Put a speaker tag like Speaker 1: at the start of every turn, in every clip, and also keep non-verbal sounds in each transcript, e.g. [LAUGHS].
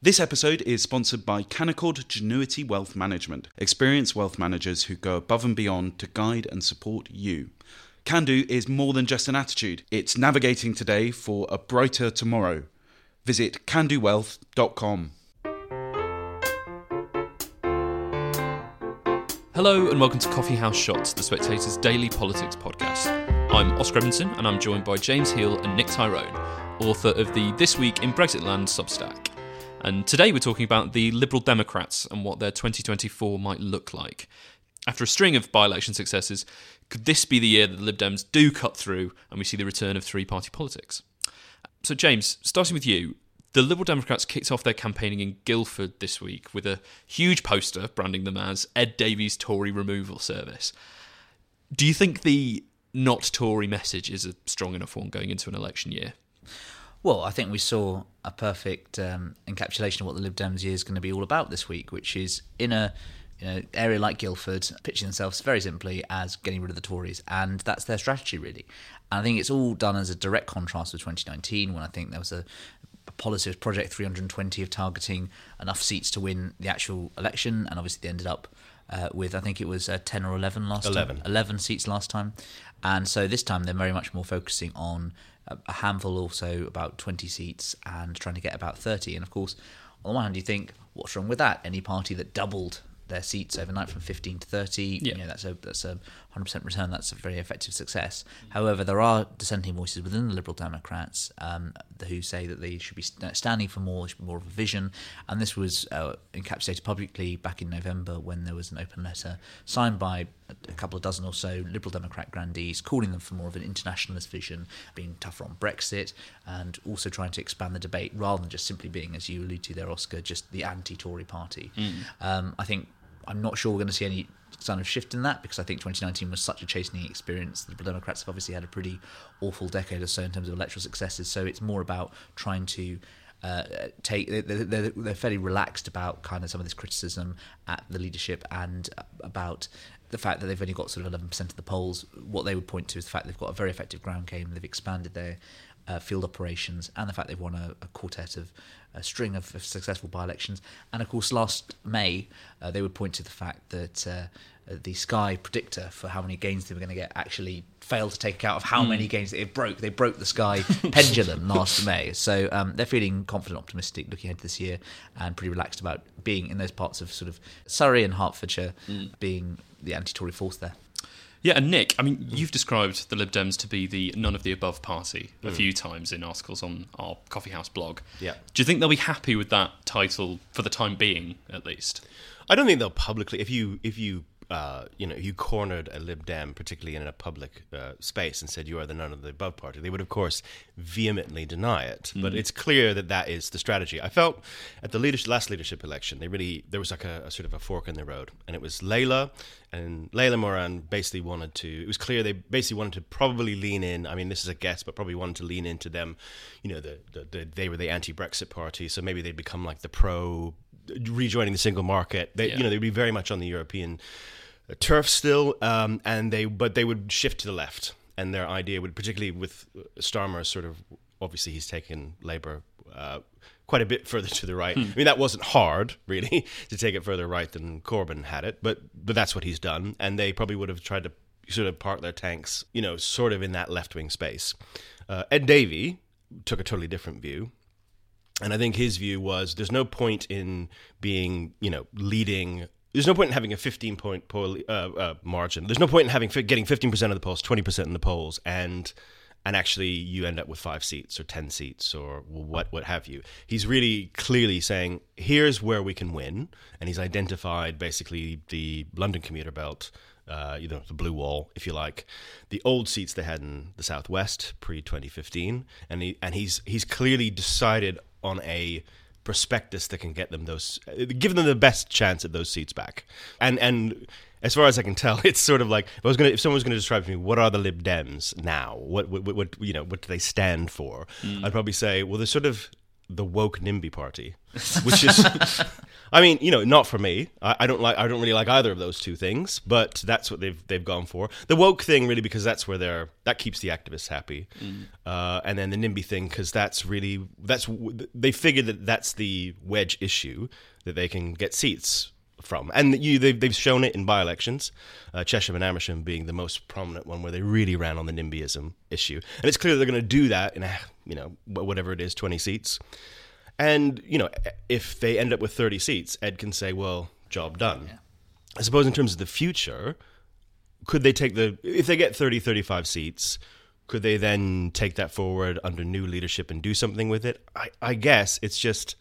Speaker 1: This episode is sponsored by Canaccord Genuity Wealth Management, experienced wealth managers who go above and beyond to guide and support you. Can do is more than just an attitude, it's navigating today for a brighter tomorrow. Visit candowealth.com.
Speaker 2: Hello and welcome to Coffee House Shots, the Spectator's daily politics podcast. I'm Oscar Edmondson and I'm joined by James Heale and Nick Tyrone, author of the This Week in Brexitland Substack. And today we're talking about the Liberal Democrats and what their 2024 might look like. After a string of by election successes, could this be the year that the Lib Dems do cut through and we see the return of three party politics? So, James, starting with you, the Liberal Democrats kicked off their campaigning in Guildford this week with a huge poster branding them as Ed Davey's Tory Removal Service. Do you think the not Tory message is a strong enough one going into an election year?
Speaker 3: Well, I think we saw a perfect um, encapsulation of what the Lib Dems year is going to be all about this week, which is in a you know, area like Guildford, pitching themselves very simply as getting rid of the Tories, and that's their strategy really. And I think it's all done as a direct contrast with 2019, when I think there was a, a policy of Project 320 of targeting enough seats to win the actual election, and obviously they ended up uh, with I think it was uh, 10 or 11 last
Speaker 4: 11.
Speaker 3: time. 11 seats last time. And so this time they're very much more focusing on a handful also about 20 seats and trying to get about 30 and of course on the one hand you think what's wrong with that? Any party that doubled their seats overnight from 15 to 30
Speaker 2: Yeah.
Speaker 3: you know that's a that's a 100% return. That's a very effective success. However there are dissenting voices within the liberal democrats um, who say that they should be standing for more should be more of a vision. And this was uh, encapsulated publicly back in november when there was an open letter signed by a couple of dozen or so liberal democrat grandees calling them for more of an internationalist vision being tougher on brexit and also trying to expand the debate rather than just simply being as you allude to there oscar just the anti-tory party um, i think I'm not sure we're going to see any sign of shift in that because I think 2019 was such a chastening experience. The Liberal Democrats have obviously had a pretty awful decade or so in terms of electoral successes. So it's more about trying to uh, take. They're, they're, they're fairly relaxed about kind of some of this criticism at the leadership and about the fact that they've only got sort of 11% of the polls. What they would point to is the fact they've got a very effective ground game. They've expanded their uh, field operations and the fact they've won a, a quartet of a string of, of successful by-elections. And of course, last May uh, they would point to the fact that uh, the Sky predictor for how many gains they were going to get actually failed to take account of how many gains it broke. They broke the Sky [LAUGHS] pendulum [LAUGHS] last May, so um, they're feeling confident, optimistic, looking ahead to this year, and pretty relaxed about being in those parts of sort of Surrey and Hertfordshire, being the anti-Tory force there.
Speaker 2: Yeah, and Nick, I mean, hmm. you've described the Lib Dems to be the none of the above party a hmm. few times in articles on our Coffee House blog.
Speaker 4: Yeah.
Speaker 2: Do you think they'll be happy with that title for the time being, at least?
Speaker 4: I don't think they'll publicly. If you if you uh, you know you cornered a Lib Dem, particularly in a public uh, space, and said you are the none of the above party, they would of course vehemently deny it. But it's clear that that is the strategy. I felt at the leadership, last leadership election, they really there was like a, a sort of a fork in the road, and it was Layla and Layla Moran basically wanted to. It was clear they basically wanted to probably lean in. I mean, this is a guess, but probably wanted to lean into them. You know, the, the, the they were the anti-Brexit party, so maybe they'd become like the pro rejoining the single market. They,
Speaker 2: Yeah.
Speaker 4: you know, they'd be very much on the European turf still, um, and they but they would shift to the left, and their idea would particularly with Starmer sort of obviously he's taken Labour. Uh, Quite a bit further to the right. I mean, that wasn't hard, really, [LAUGHS] to take it further right than Corbyn had it, but but that's what he's done. And they probably would have tried to sort of park their tanks, you know, sort of in that left wing space. Uh, Ed Davey took a totally different view. And I think his view was there's no point in being, you know, leading. There's no point in having a 15 point uh, uh, margin. There's no point in having getting 15% of the polls, 20% in the polls, and and actually you end up with five seats or 10 seats or what what have you. He's really clearly saying here's where we can win, and he's identified basically the London commuter belt. Uh, you know the blue wall, if you like, the old seats they had in the southwest pre 2015, and he and he's he's clearly decided on a prospectus that can get them those, uh, give them the best chance at those seats back. And and as far as I can tell, [LAUGHS] it's sort of like if I was gonna, if someone was going to describe to me what are the Lib Dems now, what what, what what, you know what do they stand for, I'd probably say well they're sort of the woke NIMBY party, which is, [LAUGHS] I mean, you know, not for me. I, I, don't like, I don't really like either of those two things, but that's what they've they've gone for. The woke thing, really, because that's where they're that keeps the activists happy, mm. uh, and then the NIMBY thing, because that's really that's they figured that that's the wedge issue that they can get seats from. And you, they've, they've shown it in by elections, uh, Chesham and Amersham being the most prominent one where they really ran on the NIMBYism issue. And it's clear they're going to do that in, a, you know, whatever it is, 20 seats. And, you know, if they end up with 30 seats, Ed can say, well, job done. Yeah. I suppose in terms of the future, could they take the, if they get 30, 35 seats, could they then take that forward under new leadership and do something with it? I, I guess it's just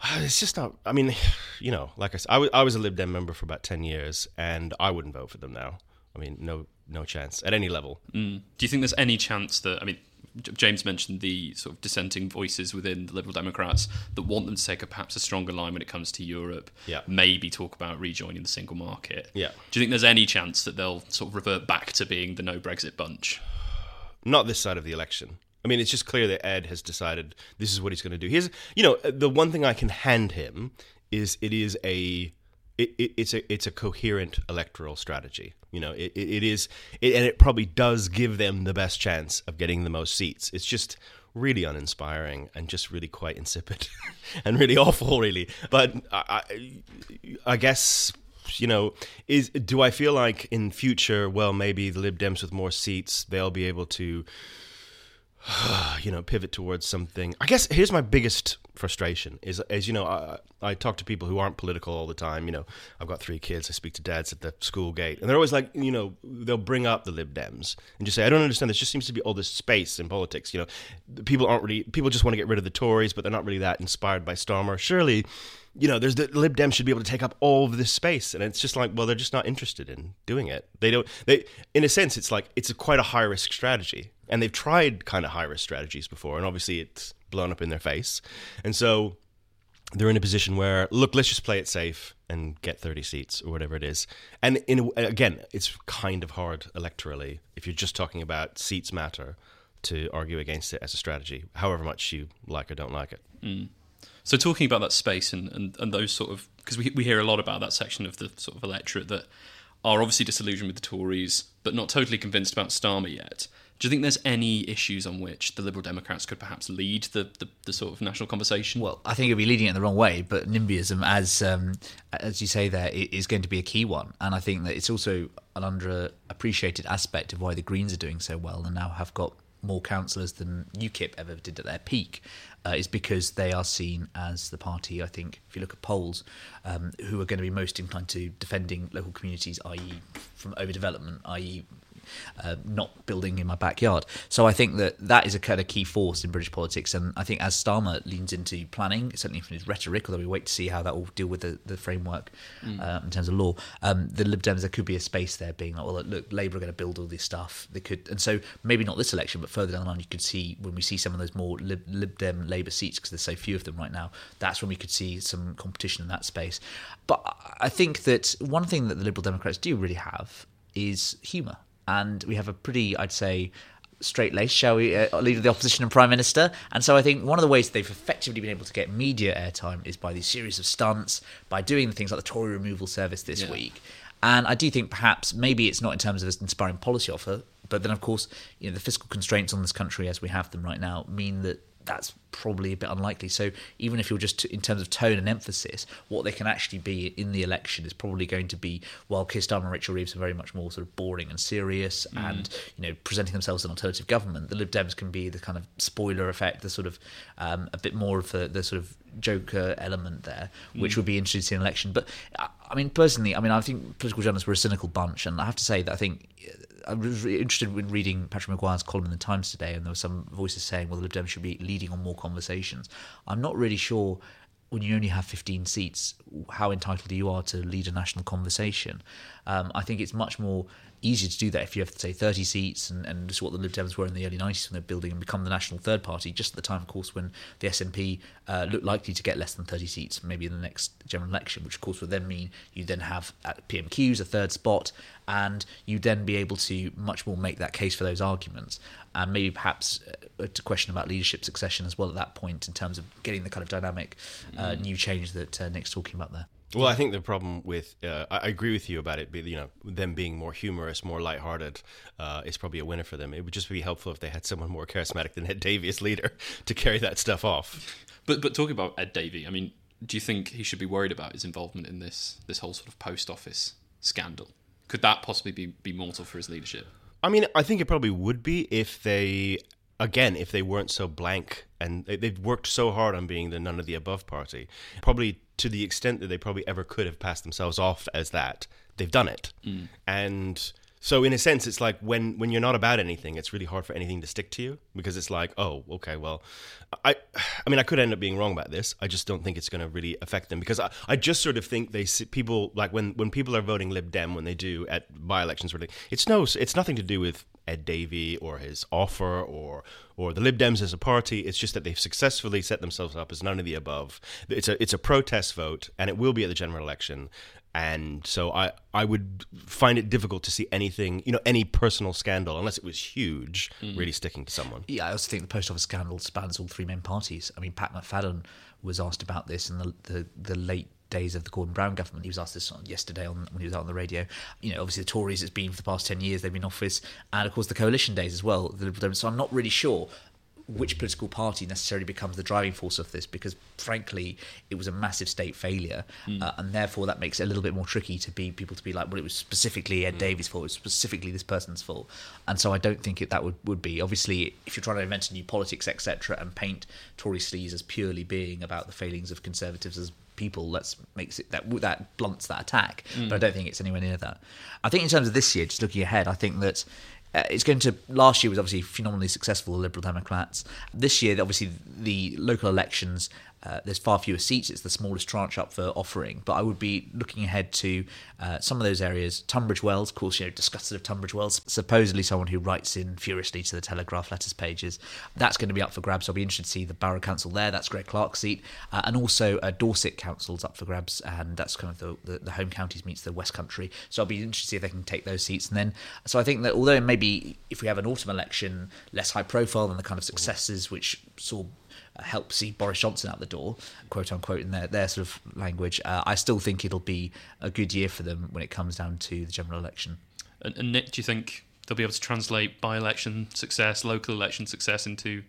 Speaker 4: [SIGHS] It's just not. I mean, [SIGHS] you know, like I said, I was, was a Lib Dem member for about ten years, and I wouldn't vote for them now. I mean, no, no chance at any level.
Speaker 2: Mm. Do you think there's any chance that? I mean, James mentioned the sort of dissenting voices within the Liberal Democrats that want them to take a perhaps a stronger line when it comes to Europe.
Speaker 4: Yeah.
Speaker 2: Maybe talk about rejoining the single market.
Speaker 4: Yeah.
Speaker 2: Do you think there's any chance that they'll sort of revert back to being the no Brexit bunch? [SIGHS]
Speaker 4: Not this side of the election. I mean, it's just clear that Ed has decided this is what he's going to do. Here's, you know, uh, the one thing I can hand him is it is a it, it, it's a it's a coherent electoral strategy. You know, it, it is, and it probably does give them the best chance of getting the most seats. It's just really uninspiring and just really quite insipid [LAUGHS] and really awful, really. But I, I, I guess you know, is do I feel like in future, well, maybe the Lib Dems with more seats, they'll be able to [SIGHS] you know, pivot towards something. I guess here's my biggest frustration is, as you know, I, I talk to people who aren't political all the time. You know, I've got three kids. I speak to dads at the school gate, and they're always like, you know, they'll bring up the Lib Dems and just say, I don't understand. There just seems to be all this space in politics. You know, people aren't really people just want to get rid of the Tories, but they're not really that inspired by Starmer. Surely you know, there's the Lib Dems should be able to take up all of this space, and it's just like, well, they're just not interested in doing it. They don't. They, in a sense, it's like it's a quite a high risk strategy, and they've tried kind of high risk strategies before, and obviously it's blown up in their face, and so they're in a position where look, let's just play it safe and get 30 seats or whatever it is. And in again, it's kind of hard electorally if you're just talking about seats matter to argue against it as a strategy, however much you like or don't like it.
Speaker 2: Mm. So talking about that space and, and, and those sort of because we we hear a lot about that section of the sort of electorate that are obviously disillusioned with the Tories, but not totally convinced about Starmer yet. Do you think there's any issues on which the Liberal Democrats could perhaps lead the, the, the sort of national conversation?
Speaker 3: Well, I think it'll be leading it in the wrong way, but NIMBYism, as um, as you say there, is going to be a key one. And I think that it's also an underappreciated aspect of why the Greens are doing so well and now have got more councillors than UKIP ever did at their peak uh, is because they are seen as the party, I think, if you look at polls, um, who are going to be most inclined to defending local communities, i.e., from overdevelopment, i.e., uh, not building in my backyard. So I think that that is a kind of key force in British politics, and I think as Starmer leans into planning, certainly from his rhetoric, although we wait to see how that will deal with the, the framework mm. uh, in terms of law, um, the Lib Dems there could be a space there being like, well, look, Labour are going to build all this stuff. They could, and so maybe not this election, but further down the line, you could see when we see some of those more Lib, Lib Dem Labour seats because there's so few of them right now. That's when we could see some competition in that space. But I think that one thing that the Liberal Democrats do really have is humour and we have a pretty, I'd say, straight laced, shall we, uh, leader of the opposition and prime minister. And so I think one of the ways they've effectively been able to get media airtime is by these series of stunts, by doing things like the Tory removal service this yeah. week. And I do think perhaps maybe it's not in terms of an inspiring policy offer, but then of course, you know, the fiscal constraints on this country as we have them right now mean that that's probably a bit unlikely. So even if you're just in terms of tone and emphasis, what they can actually be in the election is probably going to be while Keir Starmer and Rachel Reeves are very much more sort of boring and serious mm. and you know presenting themselves as an alternative government, the Lib Dems can be the kind of spoiler effect, the sort of um, a bit more of the, the sort of joker element there, which mm. would be interesting to see in election. But I mean, personally, I mean, I think political journalists were a cynical bunch, and I have to say that I think I was interested in reading Patrick Maguire's column in the Times today, and there were some voices saying, well, the Lib Dems should be leading on more conversations. I'm not really sure when you only have 15 seats, how entitled you are to lead a national conversation. Um, I think it's much more easier to do that if you have, say, 30 seats, and, and this is what the Lib Dems were in the early 90s when they're building and become the national third party, just at the time, of course, when the SNP uh, looked likely to get less than 30 seats, maybe in the next general election, which, of course, would then mean you then have at PMQs a third spot, and you then be able to much more make that case for those arguments. And maybe perhaps uh, a question about leadership succession as well at that point in terms of getting the kind of dynamic uh, new change that uh, Nick's talking about there.
Speaker 4: Well, I think the problem with uh, I agree with you about it. You know them being more humorous, more lighthearted, uh, is probably a winner for them. It would just be helpful if they had someone more charismatic than Ed Davey as leader [LAUGHS] to carry that stuff off.
Speaker 2: But but talking about Ed Davey, I mean, do you think he should be worried about his involvement in this this whole sort of post office scandal? Could that possibly be, be mortal for his leadership?
Speaker 4: I mean, I think it probably would be if they, again, if they weren't so blank and they- they've worked so hard on being the none of the above party. Probably to the extent that they probably ever could have passed themselves off as that, they've done it. Mm. And so, in a sense, it's like when when you're not about anything, it's really hard for anything to stick to you because it's like, oh, okay, well, I, [SIGHS] I mean, I could end up being wrong about this. I just don't think it's going to really affect them because I, I just sort of think they see people like when when people are voting Lib Dem when they do at by elections, really, it's no, it's nothing to do with Ed Davey or his offer or or the Lib Dems as a party. It's just that they've successfully set themselves up as none of the above. It's a it's a protest vote, and it will be at the general election. And so I I would find it difficult to see anything you know any personal scandal unless it was huge mm. really sticking to someone.
Speaker 3: Yeah, I also think the post office scandal spans all three main parties. I mean, Pat McFadden was asked about this in the the, the late days of the Gordon Brown government. He was asked this on, yesterday on when he was out on the radio. You know, obviously the Tories, it's been for the past ten years they've been in office, and of course the coalition days as well. The Liberal Democrats. So I'm not really sure which political party necessarily becomes the driving force of this because frankly it was a massive state failure hmm. uh, and therefore that makes it a little bit more tricky to be people to be like well it was specifically ed hmm. davey's fault it was specifically this person's fault. And so i don't think it, that would, would be obviously if you're trying to invent a new politics etc and paint tory sleaze as purely being about the failings of conservatives as people let's makes it that that blunts that attack. Hmm. But i don't think it's anywhere near that. I think in terms of this year just looking ahead i think that uh, it's going to last year was obviously phenomenally successful the liberal democrats. This year obviously the local elections uh, there's far fewer seats it's the smallest tranche up for offering. But i would be looking ahead to uh, some of those areas. Tunbridge wells of course you know disgusted of tunbridge wells. Supposedly someone who writes in furiously to the telegraph letters pages. That's going to be up for grabs. I'll be interested to see the borough council there. That's greg clark's seat. Uh, and also uh, dorset council's up for grabs and that's kind of the, the, the home counties meets the west country. So i'll be interested to see if they can take those seats. And then so i think that although maybe if we have an autumn election less high profile than the kind of successes which saw help see Boris Johnson out the door, quote unquote, in their, their sort of language. Uh, I still think it'll be a good year for them when it comes down to the general election.
Speaker 2: And, and Nick, do you think they'll be able to translate by-election success, local election success into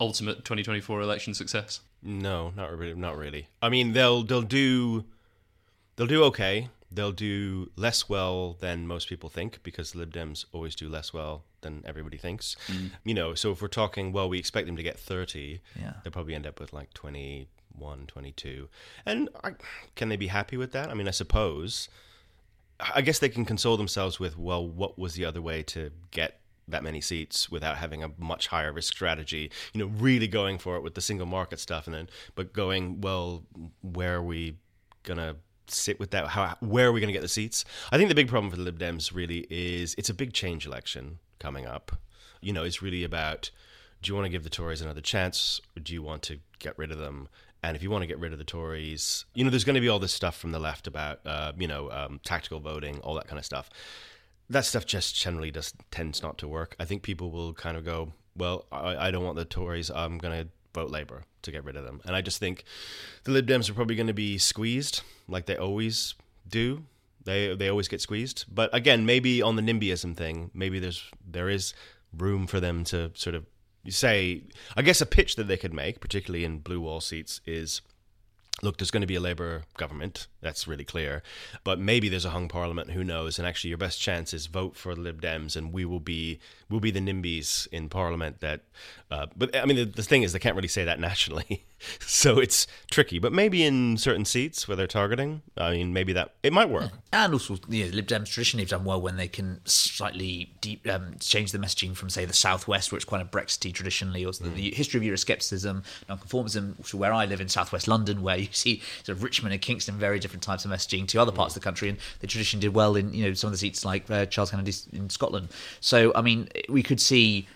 Speaker 2: ultimate 2024 election success?
Speaker 4: No, not really. Not really. I mean, they'll they'll do they'll do okay. They'll do less well than most people think because Lib Dems always do less well than everybody thinks. Mm. You know, so if we're talking, well, we expect them to get 30,
Speaker 3: Yeah.
Speaker 4: they'll probably end up with like 21, 22. And I, can they be happy with that? I mean, I suppose. I guess they can console themselves with, well, what was the other way to get that many seats without having a much higher risk strategy? You know, really going for it with the single market stuff, and then but going, well, where are we gonna sit with that? How where are we gonna get the seats? I think the big problem for the Lib Dems really is it's a big change election coming up. You know, it's really about do you want to give the Tories another chance, or do you want to get rid of them? And if you want to get rid of the Tories, you know, there's going to be all this stuff from the left about, uh, you know, um, tactical voting, all that kind of stuff. That stuff just generally just tends not to work. I think people will kind of go, well, I, I don't want the Tories. I'm going to vote Labour to get rid of them. And I just think the Lib Dems are probably going to be squeezed, like they always do. They they always get squeezed. But again, maybe on the NIMBYism thing, maybe there's there is room for them to sort of say. I guess a pitch that they could make, particularly in blue wall seats, is look, there's going to be a Labour government. That's really clear. But maybe there's a hung parliament. Who knows? And actually, your best chance is vote for the Lib Dems, and we will be we'll be the NIMBYs in parliament. That, uh, but I mean, the, the thing is, they can't really say that [LAUGHS] nationally, so it's tricky. But maybe in certain seats where they're targeting, I mean, maybe that it might work.
Speaker 3: And also, you know, Lib Dems traditionally have done well when they can slightly deep, um, change the messaging from, say, the southwest, where it's quite a Brexity traditionally, or the, the history of Euroscepticism, nonconformism, to where I live in southwest London, where you [LAUGHS] see sort of Richmond and Kingston very different different types of messaging to other parts of the country, and the tradition did well in you know some of the seats like uh, Charles Kennedy in Scotland. So I mean, we could see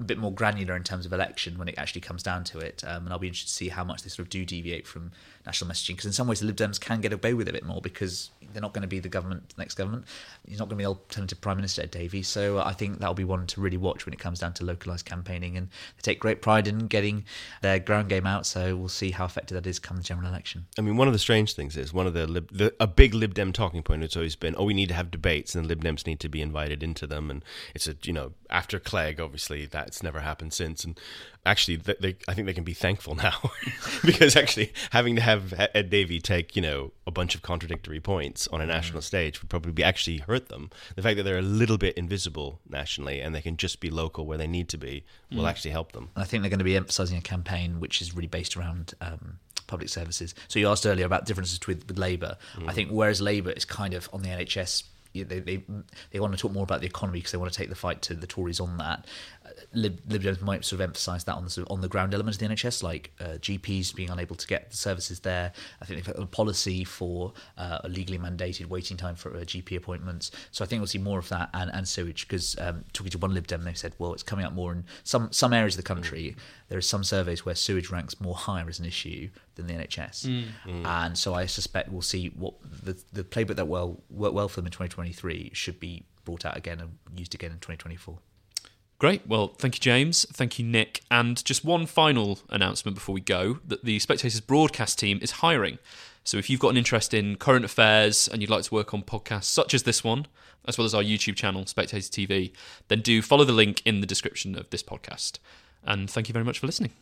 Speaker 3: a bit more granular in terms of election when it actually comes down to it. Um, and I'll be interested to see how much they sort of do deviate from national messaging because in some ways the Lib Dems can get away with it a bit more because they're not going to be the government, next government. He's not going to be the alternative Prime Minister Ed Davey. So I think that'll be one to really watch when it comes down to localised campaigning. And they take great pride in getting their ground game out. So we'll see how effective that is come the general election.
Speaker 4: I mean, one of the strange things is one of the, Lib, the a big Lib Dem talking point has always been, oh, we need to have debates, and the Lib Dems need to be invited into them. And it's a you know after Clegg, obviously that's never happened since. And actually, they, I think they can be thankful [LAUGHS] now [LAUGHS] because actually having to have Ed Davey take you know a bunch of contradictory points on a mm. national stage would probably be actually hurt them. The fact that they're a little bit invisible nationally and they can just be local where they need to be will mm. actually help them.
Speaker 3: I think they're going to be emphasising a campaign which is really based around. Um, public services. So you asked earlier about differences with, with Labour. Mm. I think whereas Labour is kind of on the NHS they, they they want to talk more about the economy because they want to take the fight to the Tories on that. Lib, Lib Dems might sort of emphasise that on the sort of on the ground elements of the NHS, like uh, GPs being unable to get the services there. I think they've got a policy for uh, a legally mandated waiting time for uh, GP appointments. So I think we'll see more of that and, and sewage because um, talking to one Lib Dem, they said, well, it's coming up more in some some areas of the country. There are some surveys where sewage ranks more higher as an issue than the NHS, mm. Mm. and so I suspect we'll see what the the playbook that well worked well for them in 2023 should be brought out again and used again in 2024.
Speaker 2: Great. Well, thank you, James. Thank you, Nick. And just one final announcement before we go that the Spectators broadcast team is hiring. So if you've got an interest in current affairs and you'd like to work on podcasts such as this one, as well as our YouTube channel, Spectator TV, then do follow the link in the description of this podcast. And thank you very much for listening.